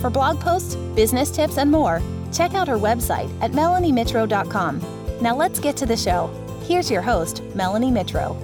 For blog posts, business tips, and more, check out her website at melaniemitro.com. Now let's get to the show. Here's your host, Melanie Mitro.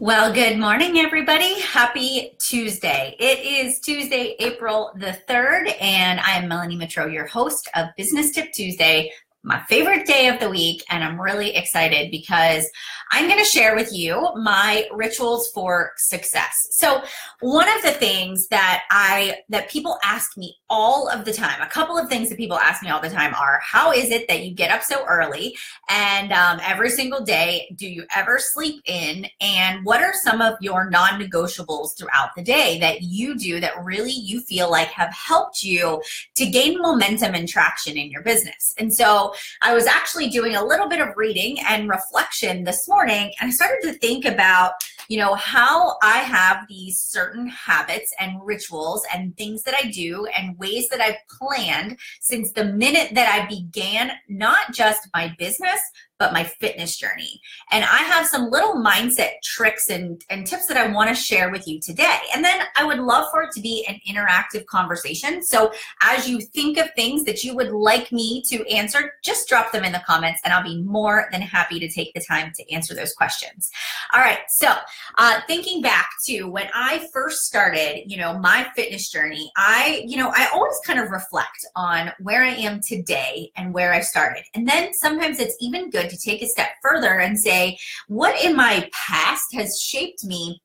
Well, good morning, everybody. Happy Tuesday. It is Tuesday, April the 3rd, and I'm Melanie Mitro, your host of Business Tip Tuesday, my favorite day of the week, and I'm really excited because I'm going to share with you my rituals for success. So, one of the things that I that people ask me all of the time, a couple of things that people ask me all the time are, how is it that you get up so early and um, every single day? Do you ever sleep in? And what are some of your non-negotiables throughout the day that you do that really you feel like have helped you to gain momentum and traction in your business? And so, I was actually doing a little bit of reading and reflection this morning and I started to think about, you know, how I have these certain habits and rituals and things that I do and ways that I've planned since the minute that I began not just my business, but my fitness journey. And I have some little mindset tricks and, and tips that I want to share with you today. And then I would love for it to be an interactive conversation. So as you think of things that you would like me to answer, just drop them in the comments and I'll be more than happy to take the time to answer those questions. All right. So uh, thinking back to when I first started, you know, my fitness journey, I, you know, I always kind of reflect on where I am today and where I started. And then sometimes it's even good to take a step further and say, what in my past has shaped me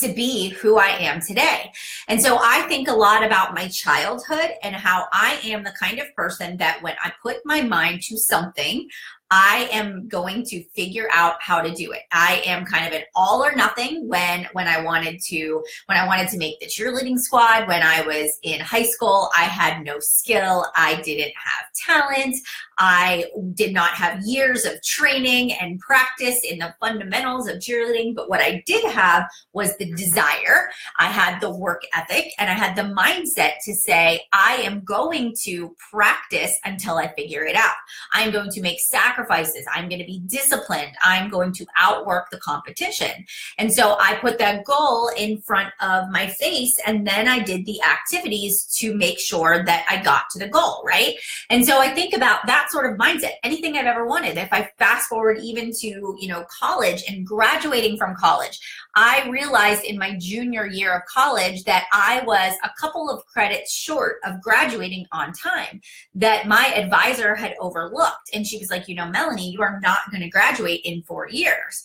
to be who I am today. And so I think a lot about my childhood and how I am the kind of person that when I put my mind to something, I am going to figure out how to do it. I am kind of an all or nothing when when I wanted to when I wanted to make the cheerleading squad when I was in high school, I had no skill, I didn't have talent, I did not have years of training and practice in the fundamentals of cheerleading, but what I did have was the desire. I had the work ethic and I had the mindset to say I am going to practice until I figure it out. I'm going to make sacrifices sacrifices. I'm going to be disciplined. I'm going to outwork the competition. And so I put that goal in front of my face and then I did the activities to make sure that I got to the goal, right? And so I think about that sort of mindset. Anything I've ever wanted. If I fast forward even to, you know, college and graduating from college, I realized in my junior year of college that I was a couple of credits short of graduating on time that my advisor had overlooked. And she was like, you know, Melanie, you are not going to graduate in four years.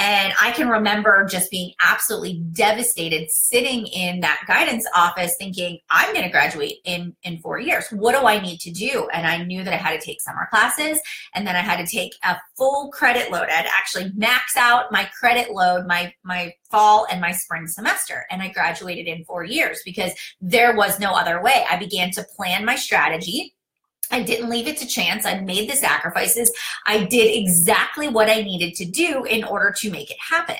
And I can remember just being absolutely devastated sitting in that guidance office thinking, I'm going to graduate in, in four years. What do I need to do? And I knew that I had to take summer classes and then I had to take a full credit load. I had to actually max out my credit load, my, my fall and my spring semester. And I graduated in four years because there was no other way. I began to plan my strategy I didn't leave it to chance. I made the sacrifices. I did exactly what I needed to do in order to make it happen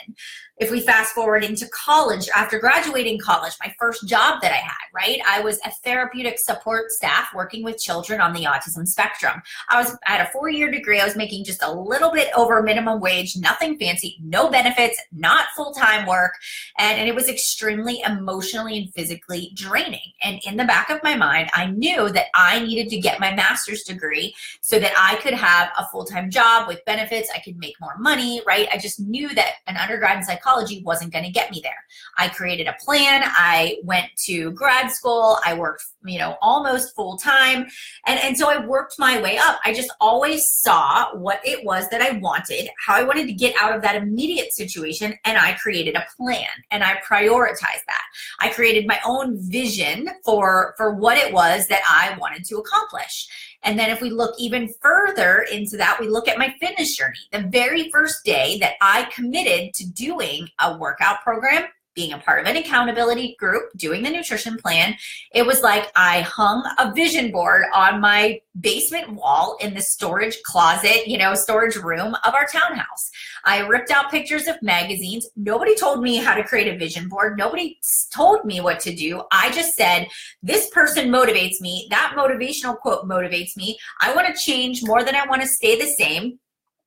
if we fast forward into college, after graduating college, my first job that I had, right? I was a therapeutic support staff working with children on the autism spectrum. I was I had a four-year degree. I was making just a little bit over minimum wage, nothing fancy, no benefits, not full-time work, and, and it was extremely emotionally and physically draining. And in the back of my mind, I knew that I needed to get my master's degree so that I could have a full-time job with benefits, I could make more money, right? I just knew that an undergrad in psychology psychology wasn't going to get me there. I created a plan. I went to grad school. I worked, you know, almost full time. And, and so I worked my way up. I just always saw what it was that I wanted, how I wanted to get out of that immediate situation. And I created a plan and I prioritized that. I created my own vision for, for what it was that I wanted to accomplish. And then if we look even further into that, we look at my fitness journey. The very first day that I committed to doing a workout program, being a part of an accountability group, doing the nutrition plan, it was like I hung a vision board on my basement wall in the storage closet, you know, storage room of our townhouse. I ripped out pictures of magazines. Nobody told me how to create a vision board. Nobody told me what to do. I just said, this person motivates me. That motivational quote motivates me. I want to change more than I want to stay the same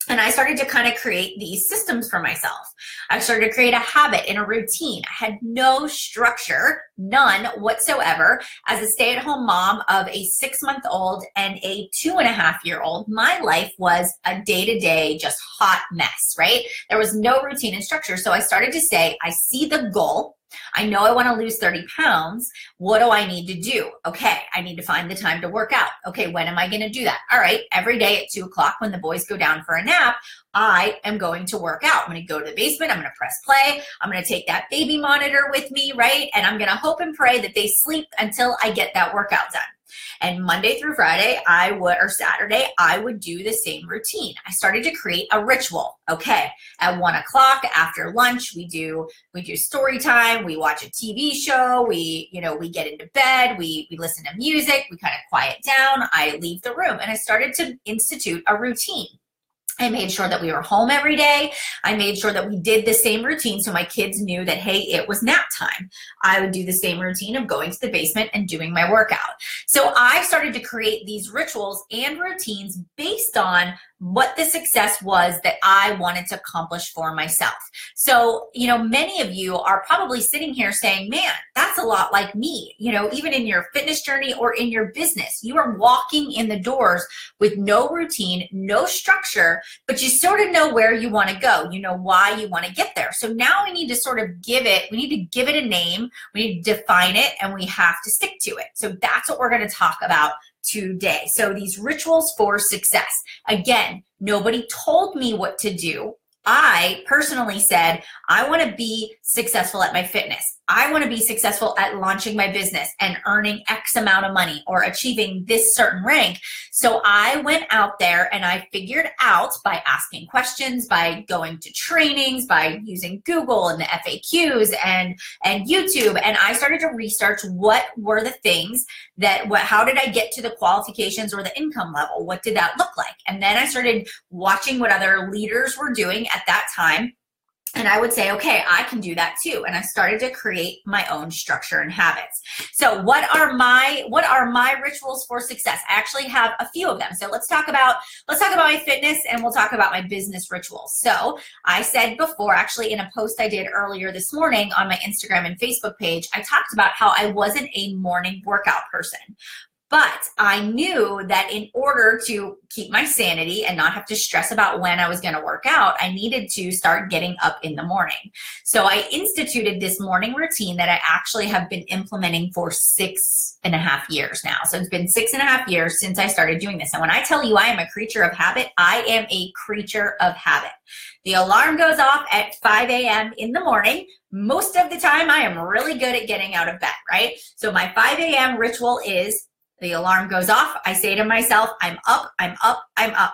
and I started to kind of create these systems for myself. I started to create a habit and a routine. I had no structure, none whatsoever. As a stay at home mom of a six month old and a two and a half year old, my life was a day to day, just hot mess, right? There was no routine and structure. So I started to say, I see the goal. I know I want to lose 30 pounds. What do I need to do? Okay, I need to find the time to work out. Okay, when am I going to do that? All right, every day at two o'clock when the boys go down for a nap, I am going to work out. I'm going to go to the basement. I'm going to press play. I'm going to take that baby monitor with me, right? And I'm going to hope and pray that they sleep until I get that workout done. And Monday through Friday, I would, or Saturday, I would do the same routine. I started to create a ritual. Okay, at one o'clock after lunch, we do we do story time. We watch a TV show. We, you know, we get into bed. We we listen to music. We kind of quiet down. I leave the room, and I started to institute a routine. I made sure that we were home every day. I made sure that we did the same routine so my kids knew that, hey, it was nap time. I would do the same routine of going to the basement and doing my workout. So I started to create these rituals and routines based on what the success was that I wanted to accomplish for myself. So, you know, many of you are probably sitting here saying, man, that's a lot like me. You know, even in your fitness journey or in your business, you are walking in the doors with no routine, no structure, but you sort of know where you want to go. You know why you want to get there. So now we need to sort of give it, we need to give it a name, we need to define it, and we have to stick to it. So that's what we're going to talk about today. So these rituals for success. Again, nobody told me what to do. I personally said, I want to be successful at my fitness. I want to be successful at launching my business and earning X amount of money or achieving this certain rank. So I went out there and I figured out by asking questions, by going to trainings, by using Google and the FAQs and, and YouTube. And I started to research what were the things that, what, how did I get to the qualifications or the income level? What did that look like? And then I started watching what other leaders were doing at that time and I would say, okay, I can do that too. And I started to create my own structure and habits. So what are my what are my rituals for success? I actually have a few of them. So let's talk about let's talk about my fitness and we'll talk about my business rituals. So I said before, actually in a post I did earlier this morning on my Instagram and Facebook page, I talked about how I wasn't a morning workout person. But I knew that in order to keep my sanity and not have to stress about when I was going to work out, I needed to start getting up in the morning. So I instituted this morning routine that I actually have been implementing for six and a half years now. So it's been six and a half years since I started doing this. And when I tell you I am a creature of habit, I am a creature of habit. The alarm goes off at 5 a.m. in the morning. Most of the time, I am really good at getting out of bed, right? So my 5 a.m. ritual is the alarm goes off. I say to myself, I'm up, I'm up, I'm up.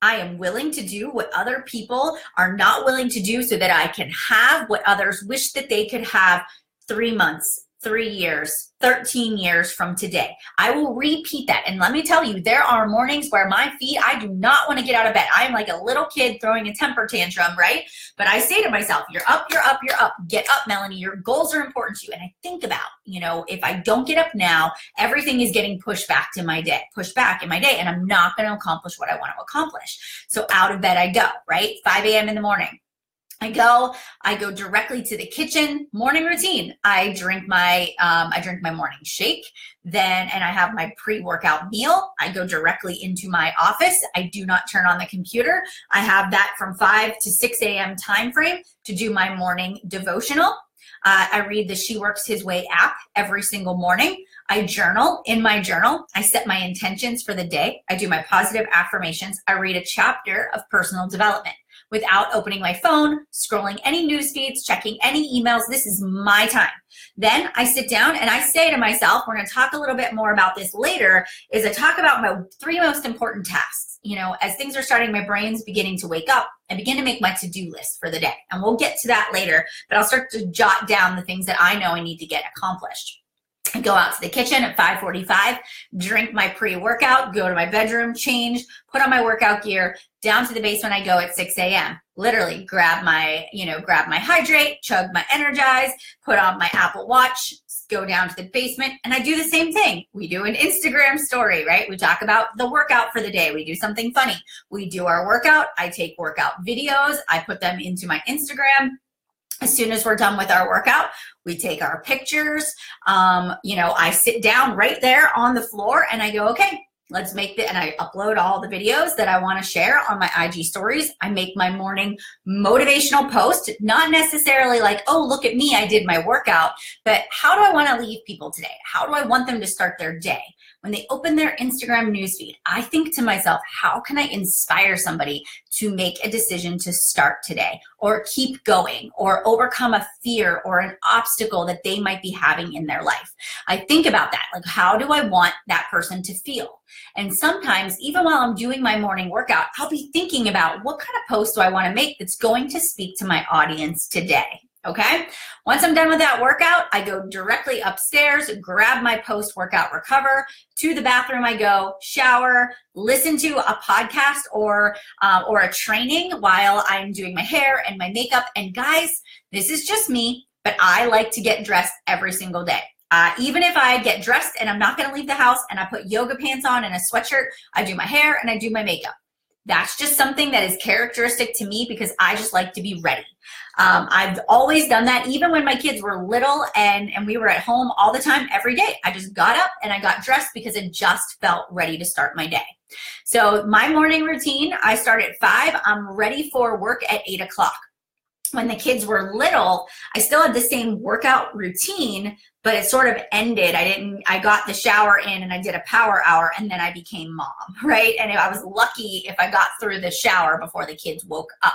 I am willing to do what other people are not willing to do so that I can have what others wish that they could have three months, three years, 13 years from today. I will repeat that. And let me tell you, there are mornings where my feet, I do not want to get out of bed. I am like a little kid throwing a temper tantrum, right? But I say to myself, you're up, you're up, you're up. Get up, Melanie. Your goals are important to you. And I think about, you know, if I don't get up now, everything is getting pushed back to my day, pushed back in my day, and I'm not going to accomplish what I want to accomplish. So out of bed I go, right? 5 a.m. in the morning. I go, I go directly to the kitchen. Morning routine. I drink my, um, I drink my morning shake. Then, and I have my pre-workout meal. I go directly into my office. I do not turn on the computer. I have that from 5 to 6 a.m. time frame to do my morning devotional. Uh, I read the She Works His Way app every single morning. I journal in my journal. I set my intentions for the day. I do my positive affirmations. I read a chapter of personal development without opening my phone, scrolling any news feeds, checking any emails. This is my time. Then I sit down and I say to myself, we're going to talk a little bit more about this later, is I talk about my three most important tasks. You know, as things are starting, my brain's beginning to wake up. I begin to make my to-do list for the day. And we'll get to that later, but I'll start to jot down the things that I know I need to get accomplished. Go out to the kitchen at 5:45, drink my pre-workout, go to my bedroom, change, put on my workout gear, down to the basement I go at 6 a.m. Literally grab my, you know, grab my hydrate, chug my energize, put on my Apple Watch, go down to the basement, and I do the same thing. We do an Instagram story, right? We talk about the workout for the day. We do something funny. We do our workout. I take workout videos, I put them into my Instagram as soon as we're done with our workout, we take our pictures. Um, you know, I sit down right there on the floor and I go, okay, let's make the, and I upload all the videos that I want to share on my IG stories. I make my morning motivational post, not necessarily like, oh, look at me, I did my workout, but how do I want to leave people today? How do I want them to start their day? when they open their Instagram newsfeed, I think to myself, how can I inspire somebody to make a decision to start today or keep going or overcome a fear or an obstacle that they might be having in their life? I think about that. Like, how do I want that person to feel? And sometimes, even while I'm doing my morning workout, I'll be thinking about what kind of post do I want to make that's going to speak to my audience today. Okay. Once I'm done with that workout, I go directly upstairs, grab my post workout recover. To the bathroom, I go shower, listen to a podcast or uh, or a training while I'm doing my hair and my makeup. And guys, this is just me, but I like to get dressed every single day. Uh, even if I get dressed and I'm not going to leave the house and I put yoga pants on and a sweatshirt, I do my hair and I do my makeup. That's just something that is characteristic to me because I just like to be ready. Um, I've always done that, even when my kids were little and, and we were at home all the time, every day. I just got up and I got dressed because it just felt ready to start my day. So, my morning routine I start at five, I'm ready for work at eight o'clock when the kids were little, I still had the same workout routine, but it sort of ended. I didn't, I got the shower in and I did a power hour and then I became mom, right? And I was lucky if I got through the shower before the kids woke up,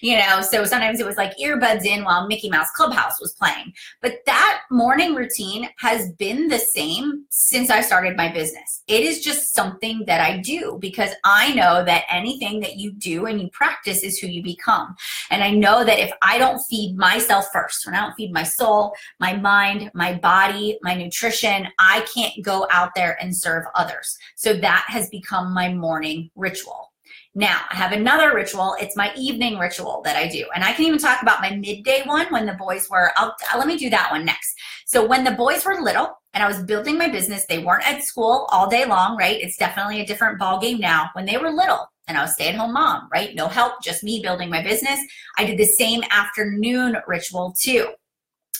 you know? So sometimes it was like earbuds in while Mickey Mouse Clubhouse was playing. But that morning routine has been the same since I started my business. It is just something that I do because I know that anything that you do and you practice is who you become. And I know that if I don't feed myself first, when I don't feed my soul, my mind, my body, my nutrition, I can't go out there and serve others. So that has become my morning ritual. Now, I have another ritual. It's my evening ritual that I do. And I can even talk about my midday one when the boys were, I'll, uh, let me do that one next. So, when the boys were little and I was building my business, they weren't at school all day long, right? It's definitely a different ball game now. When they were little and I was stay at home mom, right? No help, just me building my business. I did the same afternoon ritual too.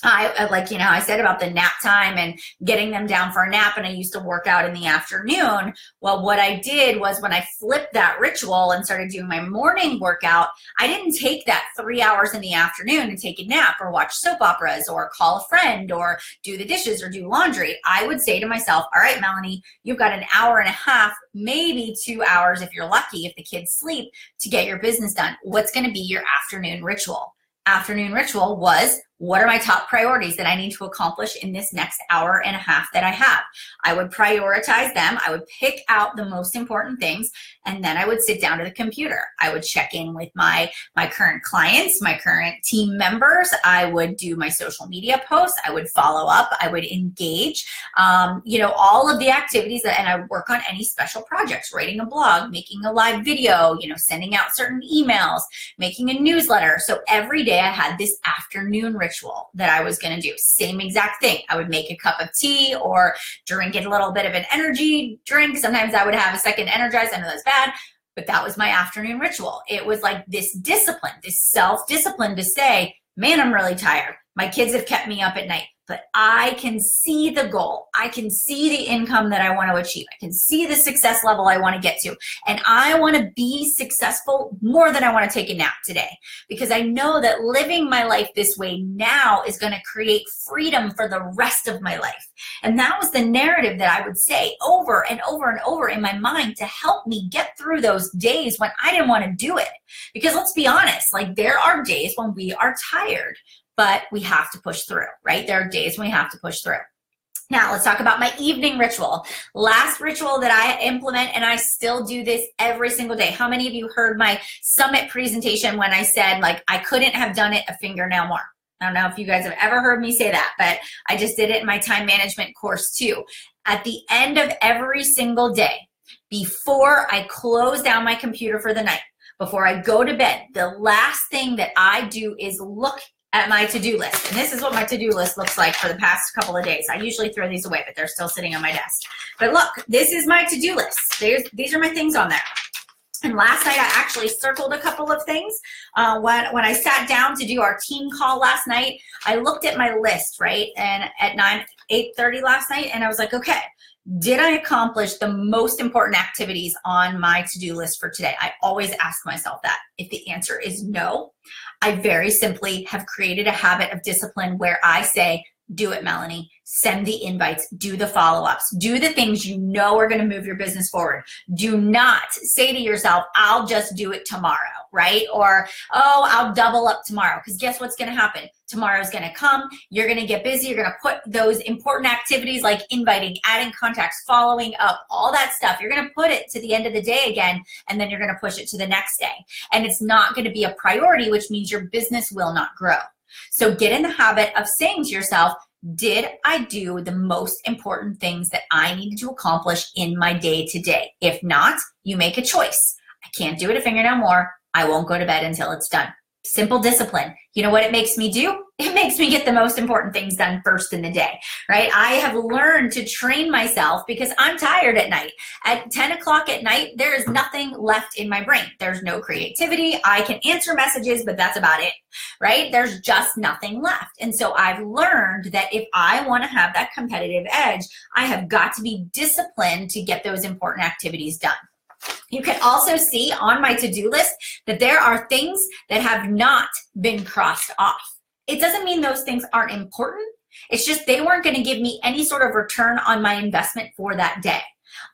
I like, you know, I said about the nap time and getting them down for a nap, and I used to work out in the afternoon. Well, what I did was when I flipped that ritual and started doing my morning workout, I didn't take that three hours in the afternoon and take a nap or watch soap operas or call a friend or do the dishes or do laundry. I would say to myself, All right, Melanie, you've got an hour and a half, maybe two hours if you're lucky, if the kids sleep, to get your business done. What's going to be your afternoon ritual? Afternoon ritual was what are my top priorities that I need to accomplish in this next hour and a half that I have? I would prioritize them. I would pick out the most important things and then I would sit down to the computer. I would check in with my my current clients, my current team members. I would do my social media posts. I would follow up. I would engage. Um, you know, all of the activities that, and I work on any special projects, writing a blog, making a live video, you know, sending out certain emails, making a newsletter. So every day I had this afternoon ritual that I was going to do. Same exact thing. I would make a cup of tea or drink a little bit of an energy drink. Sometimes I would have a second energize. I know that's bad, but that was my afternoon ritual. It was like this discipline, this self discipline to say, man, I'm really tired. My kids have kept me up at night. But I can see the goal. I can see the income that I want to achieve. I can see the success level I want to get to. And I want to be successful more than I want to take a nap today because I know that living my life this way now is going to create freedom for the rest of my life. And that was the narrative that I would say over and over and over in my mind to help me get through those days when I didn't want to do it. Because let's be honest, like there are days when we are tired but we have to push through, right? There are days when we have to push through. Now, let's talk about my evening ritual. Last ritual that I implement, and I still do this every single day. How many of you heard my summit presentation when I said, like, I couldn't have done it a fingernail more? I don't know if you guys have ever heard me say that, but I just did it in my time management course too. At the end of every single day, before I close down my computer for the night, before I go to bed, the last thing that I do is look at my to-do list. And this is what my to-do list looks like for the past couple of days. I usually throw these away, but they're still sitting on my desk. But look, this is my to-do list. There's, these are my things on there. And last night I actually circled a couple of things. Uh, when, when I sat down to do our team call last night, I looked at my list, right? And at 9, 8.30 last night, and I was like, okay, did I accomplish the most important activities on my to-do list for today? I always ask myself that. If the answer is no, I very simply have created a habit of discipline where I say, do it, Melanie. Send the invites, do the follow ups, do the things you know are going to move your business forward. Do not say to yourself, I'll just do it tomorrow, right? Or, oh, I'll double up tomorrow. Because guess what's going to happen? Tomorrow's going to come. You're going to get busy. You're going to put those important activities like inviting, adding contacts, following up, all that stuff. You're going to put it to the end of the day again, and then you're going to push it to the next day. And it's not going to be a priority, which means your business will not grow. So get in the habit of saying to yourself, did I do the most important things that I needed to accomplish in my day to day? If not, you make a choice. I can't do it a fingernail more. I won't go to bed until it's done simple discipline. You know what it makes me do? It makes me get the most important things done first in the day, right? I have learned to train myself because I'm tired at night. At 10 o'clock at night, there is nothing left in my brain. There's no creativity. I can answer messages, but that's about it, right? There's just nothing left. And so I've learned that if I want to have that competitive edge, I have got to be disciplined to get those important activities done. You can also see on my to-do list that there are things that have not been crossed off. It doesn't mean those things aren't important. It's just they weren't going to give me any sort of return on my investment for that day.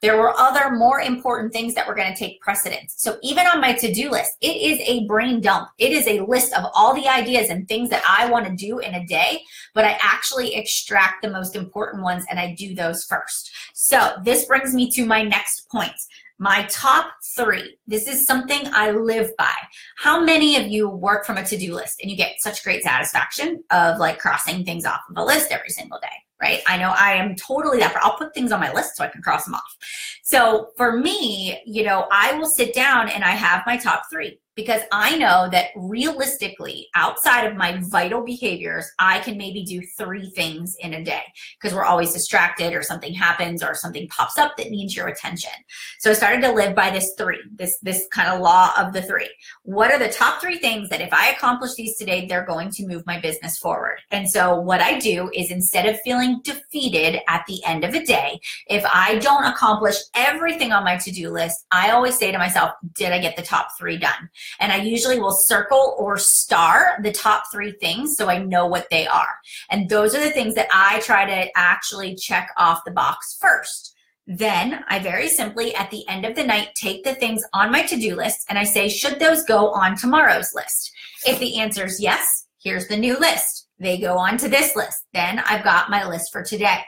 There were other more important things that were going to take precedence. So even on my to-do list, it is a brain dump. It is a list of all the ideas and things that I want to do in a day, but I actually extract the most important ones and I do those first. So this brings me to my next point my top three. This is something I live by. How many of you work from a to do list and you get such great satisfaction of like crossing things off of a list every single day? Right? I know I am totally that. I'll put things on my list so I can cross them off. So for me, you know, I will sit down and I have my top three because I know that realistically, outside of my vital behaviors, I can maybe do three things in a day because we're always distracted or something happens or something pops up that needs your attention. So I started to live by this three, this this kind of law of the three. What are the top three things that if I accomplish these today, they're going to move my business forward? And so what I do is instead of feeling defeated at the end of a day, if I don't accomplish everything on my to-do list, I always say to myself, did I get the top three done? And I usually will circle or star the top three things so I know what they are. And those are the things that I try to actually check off the box first. Then I very simply at the end of the night take the things on my to do list and I say, should those go on tomorrow's list? If the answer is yes, here's the new list. They go on to this list. Then I've got my list for today.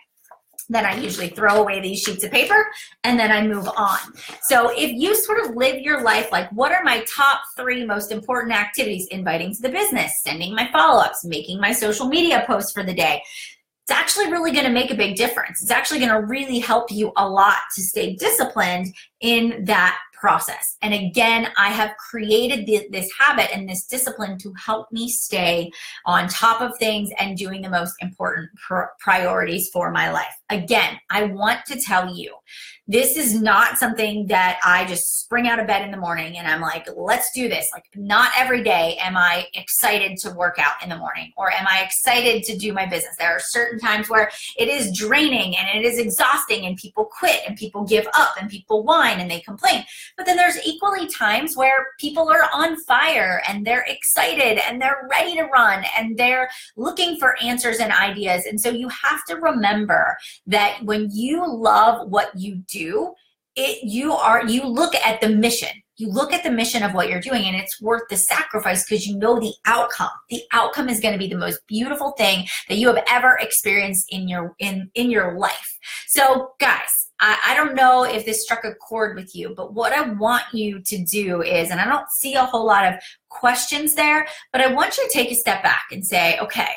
Then I usually throw away these sheets of paper and then I move on. So if you sort of live your life like, what are my top three most important activities? Inviting to the business, sending my follow ups, making my social media posts for the day. It's actually really going to make a big difference. It's actually going to really help you a lot to stay disciplined in that process. And again, I have created the, this habit and this discipline to help me stay on top of things and doing the most important pr- priorities for my life. Again, I want to tell you this is not something that I just spring out of bed in the morning and I'm like, let's do this. Like, not every day am I excited to work out in the morning or am I excited to do my business. There are certain times where it is draining and it is exhausting and people quit and people give up and people whine and they complain. But then there's equally times where people are on fire and they're excited and they're ready to run and they're looking for answers and ideas. And so you have to remember that when you love what you do, it you are you look at the mission. You look at the mission of what you're doing and it's worth the sacrifice because you know the outcome. The outcome is going to be the most beautiful thing that you have ever experienced in your in in your life. So guys I, I don't know if this struck a chord with you but what i want you to do is and i don't see a whole lot of questions there but i want you to take a step back and say okay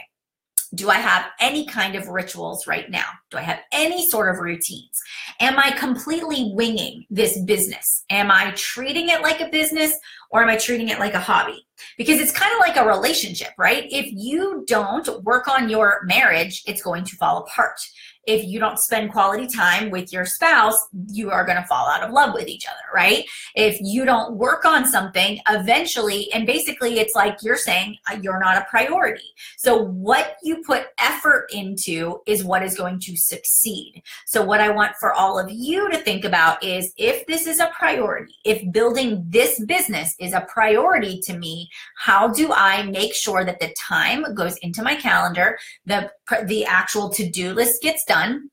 do I have any kind of rituals right now? Do I have any sort of routines? Am I completely winging this business? Am I treating it like a business or am I treating it like a hobby? Because it's kind of like a relationship, right? If you don't work on your marriage, it's going to fall apart if you don't spend quality time with your spouse, you are going to fall out of love with each other, right? If you don't work on something, eventually, and basically it's like you're saying uh, you're not a priority. So what you put effort into is what is going to succeed. So what I want for all of you to think about is if this is a priority, if building this business is a priority to me, how do I make sure that the time goes into my calendar, the the actual to-do list gets done.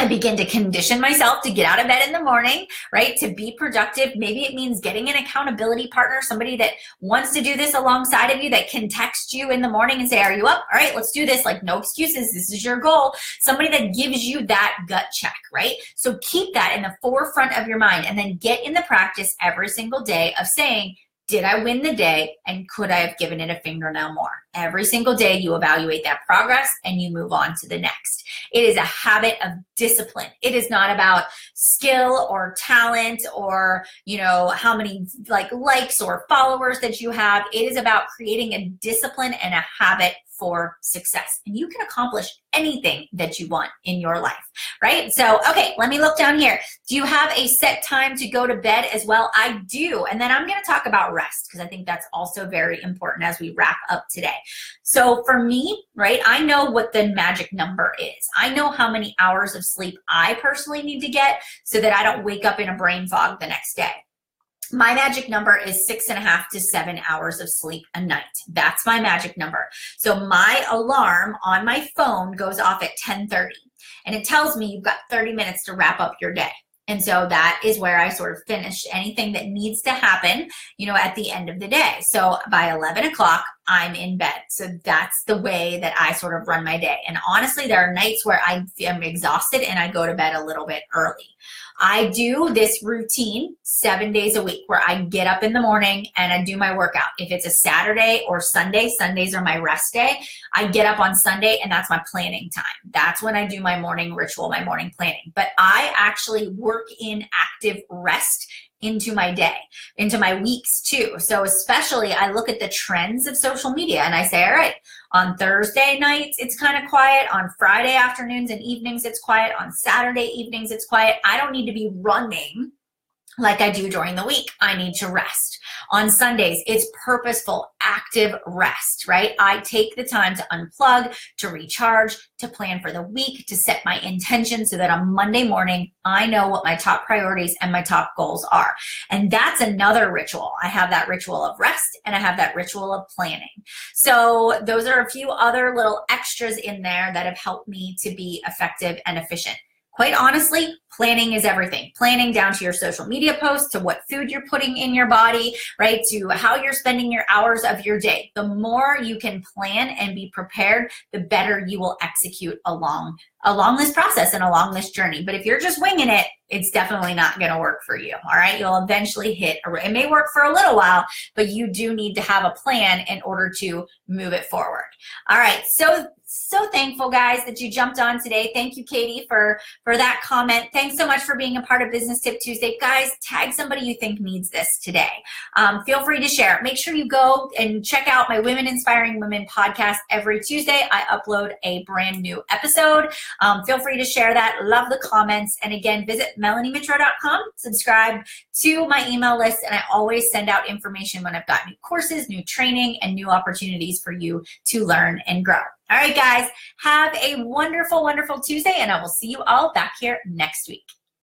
I begin to condition myself to get out of bed in the morning, right? To be productive. Maybe it means getting an accountability partner, somebody that wants to do this alongside of you that can text you in the morning and say, Are you up? All right, let's do this. Like, no excuses. This is your goal. Somebody that gives you that gut check, right? So keep that in the forefront of your mind and then get in the practice every single day of saying, did I win the day and could I have given it a fingernail more? Every single day you evaluate that progress and you move on to the next. It is a habit of discipline. It is not about skill or talent or, you know, how many like likes or followers that you have. It is about creating a discipline and a habit for success. And you can accomplish anything that you want in your life, right? So, okay, let me look down here. Do you have a set time to go to bed as well? I do. And then I'm going to talk about rest because I think that's also very important as we wrap up today. So, for me, right, I know what the magic number is. I know how many hours of sleep I personally need to get so that I don't wake up in a brain fog the next day my magic number is six and a half to seven hours of sleep a night. That's my magic number. So my alarm on my phone goes off at 10:30 and it tells me you've got 30 minutes to wrap up your day. And so that is where I sort of finish anything that needs to happen, you know, at the end of the day. So by 11 o'clock, I'm in bed. So that's the way that I sort of run my day. And honestly, there are nights where I am exhausted and I go to bed a little bit early. I do this routine seven days a week where I get up in the morning and I do my workout. If it's a Saturday or Sunday, Sundays are my rest day. I get up on Sunday and that's my planning time. That's when I do my morning ritual, my morning planning. But I actually work in active rest into my day, into my weeks too. So, especially, I look at the trends of social media and I say, all right, on Thursday nights, it's kind of quiet. On Friday afternoons and evenings, it's quiet. On Saturday evenings, it's quiet. I don't need to be running like I do during the week. I need to rest. On Sundays, it's purposeful, active rest, right? I take the time to unplug, to recharge, to plan for the week, to set my intention so that on Monday morning, I know what my top priorities and my top goals are. And that's another ritual. I have that ritual of rest and I have that ritual of planning. So those are a few other little extras in there that have helped me to be effective and efficient quite honestly, planning is everything. Planning down to your social media posts, to what food you're putting in your body, right? To how you're spending your hours of your day. The more you can plan and be prepared, the better you will execute along along this process and along this journey. But if you're just winging it, it's definitely not going to work for you. All right. You'll eventually hit, a, it may work for a little while, but you do need to have a plan in order to move it forward. All right. So so thankful guys that you jumped on today thank you katie for for that comment thanks so much for being a part of business tip tuesday guys tag somebody you think needs this today um, feel free to share make sure you go and check out my women inspiring women podcast every tuesday i upload a brand new episode um, feel free to share that love the comments and again visit melaniemitro.com. Subscribe to my email list, and I always send out information when I've got new courses, new training, and new opportunities for you to learn and grow. All right, guys, have a wonderful, wonderful Tuesday, and I will see you all back here next week.